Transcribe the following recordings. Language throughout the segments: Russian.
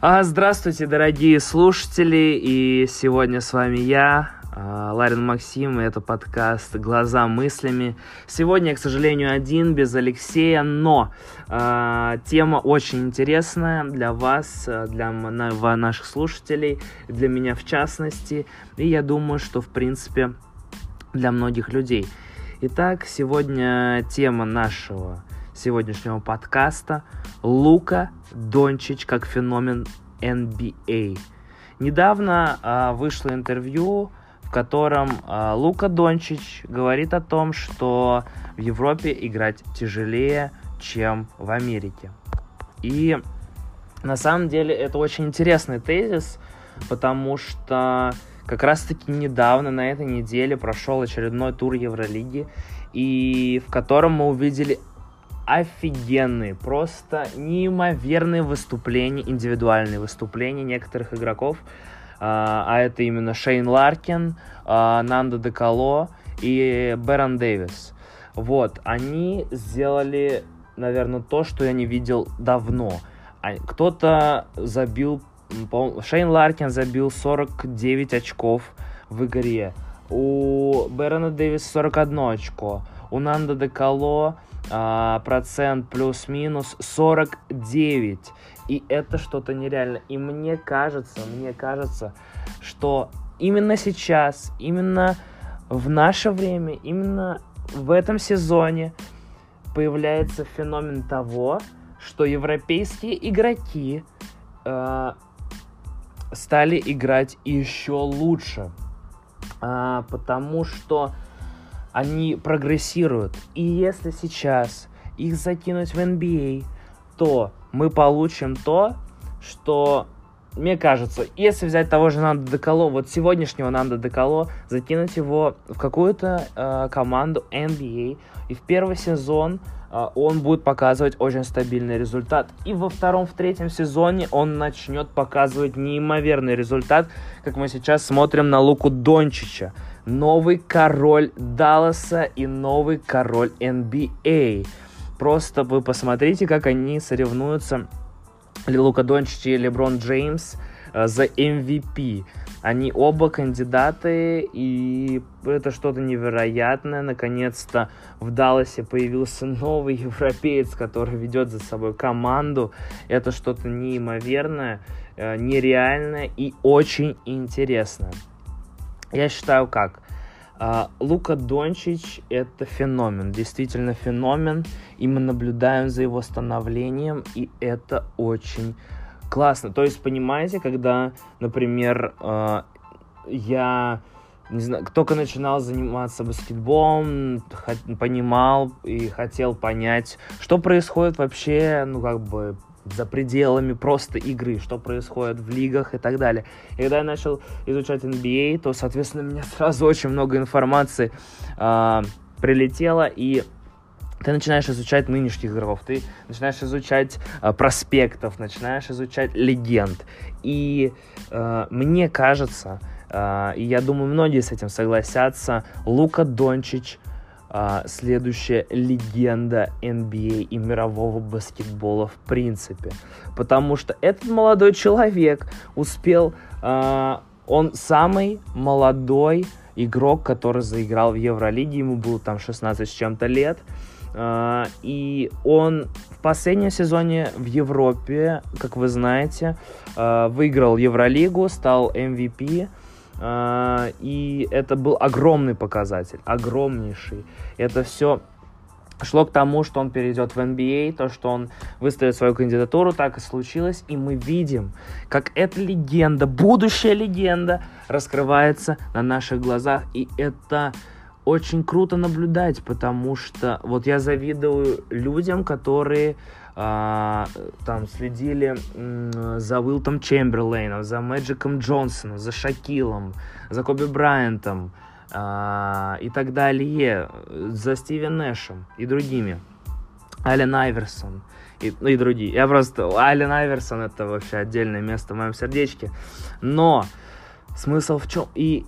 А, здравствуйте, дорогие слушатели, и сегодня с вами я, а, Ларин Максим, и это подкаст «Глаза мыслями». Сегодня, к сожалению, один, без Алексея, но э, тема очень интересная для вас, для на, наших слушателей, для меня в частности, и я думаю, что, в принципе, для многих людей. Итак, сегодня тема нашего сегодняшнего подкаста Лука Дончич как феномен NBA. Недавно а, вышло интервью, в котором а, Лука Дончич говорит о том, что в Европе играть тяжелее, чем в Америке. И на самом деле это очень интересный тезис, потому что как раз таки недавно, на этой неделе, прошел очередной тур Евролиги, и в котором мы увидели офигенные, просто неимоверные выступления, индивидуальные выступления некоторых игроков. А, а это именно Шейн Ларкин, а, Нандо Декало и Бэрон Дэвис. Вот, они сделали, наверное, то, что я не видел давно. А, кто-то забил, Шейн Ларкин забил 49 очков в игре. У Бэрона Дэвис 41 очко. У Нанда Декало а, процент плюс-минус 49. И это что-то нереально. И мне кажется, мне кажется, что именно сейчас, именно в наше время, именно в этом сезоне появляется феномен того, что европейские игроки э, стали играть еще лучше. А, потому что они прогрессируют. И если сейчас их закинуть в NBA, то мы получим то, что мне кажется, если взять того же Нанда Деколо, вот сегодняшнего Нанда Деколо, закинуть его в какую-то э, команду NBA, и в первый сезон э, он будет показывать очень стабильный результат. И во втором, в третьем сезоне он начнет показывать неимоверный результат, как мы сейчас смотрим на Луку Дончича новый король Далласа и новый король NBA. Просто вы посмотрите, как они соревнуются, Лука Дончич и Леброн Джеймс, э, за MVP. Они оба кандидаты, и это что-то невероятное. Наконец-то в Далласе появился новый европеец, который ведет за собой команду. Это что-то неимоверное, э, нереальное и очень интересное. Я считаю как? А, Лука Дончич — это феномен, действительно феномен, и мы наблюдаем за его становлением, и это очень классно. То есть, понимаете, когда, например, а, я не знаю, только начинал заниматься баскетболом, понимал и хотел понять, что происходит вообще, ну, как бы, за пределами просто игры, что происходит в лигах и так далее. И когда я начал изучать NBA, то, соответственно, мне сразу очень много информации э, прилетело, и ты начинаешь изучать нынешних игроков, ты начинаешь изучать э, проспектов, начинаешь изучать легенд. И э, мне кажется, э, и я думаю, многие с этим согласятся, Лука Дончич а, следующая легенда NBA и мирового баскетбола в принципе. Потому что этот молодой человек успел... А, он самый молодой игрок, который заиграл в Евролиге, ему было там 16 с чем-то лет. Uh, и он в последнем сезоне в Европе, как вы знаете, выиграл Евролигу, стал MVP. А, и это был огромный показатель, огромнейший. Это все шло к тому, что он перейдет в NBA, то, что он выставит свою кандидатуру, так и случилось, и мы видим, как эта легенда, будущая легенда, раскрывается на наших глазах, и это очень круто наблюдать, потому что вот я завидую людям, которые а, там следили за Уилтом Чемберлейном, за Мэджиком Джонсоном, за Шакилом, за Коби Брайантом а, и так далее, за Стивен Нэшем и другими. Ален Айверсон и, ну, и другие. Я просто... Ален Айверсон это вообще отдельное место в моем сердечке. Но смысл в чем? И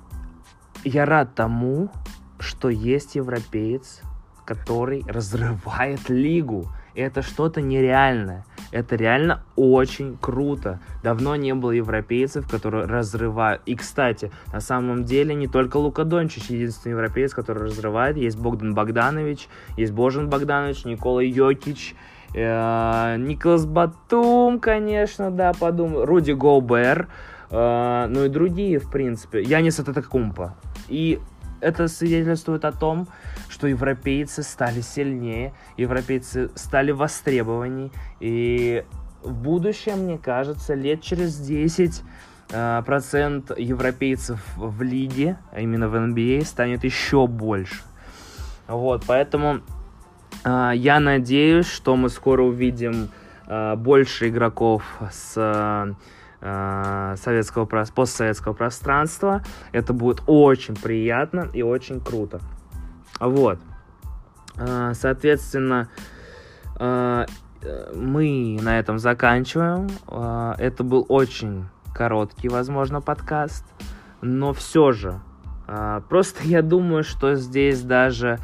я рад тому, что есть европеец, который разрывает лигу. это что-то нереальное. Это реально очень круто. Давно не было европейцев, которые разрывают. И, кстати, на самом деле не только Лука Дончич единственный европеец, который разрывает. Есть Богдан Богданович, есть Божен Богданович, Никола Йокич, э, Николас Батум, конечно, да, подумал. Руди Гобер, э, ну и другие, в принципе. Янис Ататакумпа. И это свидетельствует о том, что европейцы стали сильнее, европейцы стали востребованней, и в будущем, мне кажется, лет через 10 э, процент европейцев в лиге, а именно в NBA, станет еще больше. Вот, поэтому э, я надеюсь, что мы скоро увидим э, больше игроков с Э, советского, постсоветского пространства. Это будет очень приятно и очень круто. Вот. Э, соответственно, э, мы на этом заканчиваем. Это был очень короткий, возможно, подкаст. Но все же, просто я думаю, что здесь даже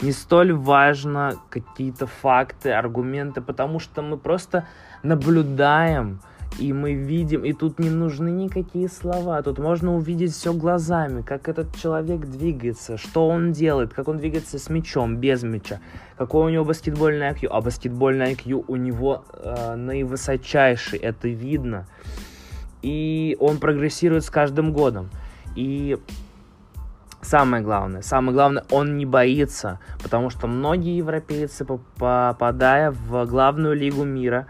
не столь важно какие-то факты, аргументы, потому что мы просто наблюдаем и мы видим, и тут не нужны никакие слова, тут можно увидеть все глазами, как этот человек двигается, что он делает, как он двигается с мячом, без мяча, какой у него баскетбольный IQ, а баскетбольный IQ у него э, наивысочайший, это видно, и он прогрессирует с каждым годом, и самое главное, самое главное, он не боится, потому что многие европейцы, попадая в главную лигу мира,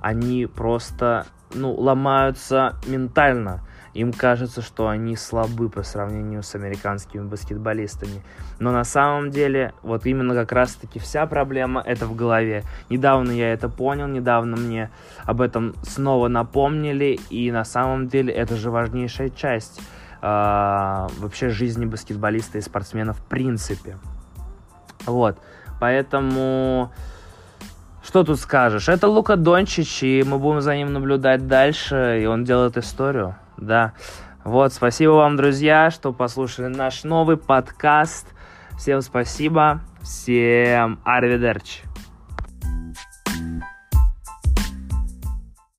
они просто ну, ломаются ментально. Им кажется, что они слабы по сравнению с американскими баскетболистами. Но на самом деле, вот именно как раз-таки вся проблема это в голове. Недавно я это понял, недавно мне об этом снова напомнили, и на самом деле это же важнейшая часть э, вообще жизни баскетболиста и спортсмена в принципе. Вот, поэтому что тут скажешь? Это Лука Дончич, и мы будем за ним наблюдать дальше, и он делает историю, да. Вот, спасибо вам, друзья, что послушали наш новый подкаст. Всем спасибо, всем арвидерчи.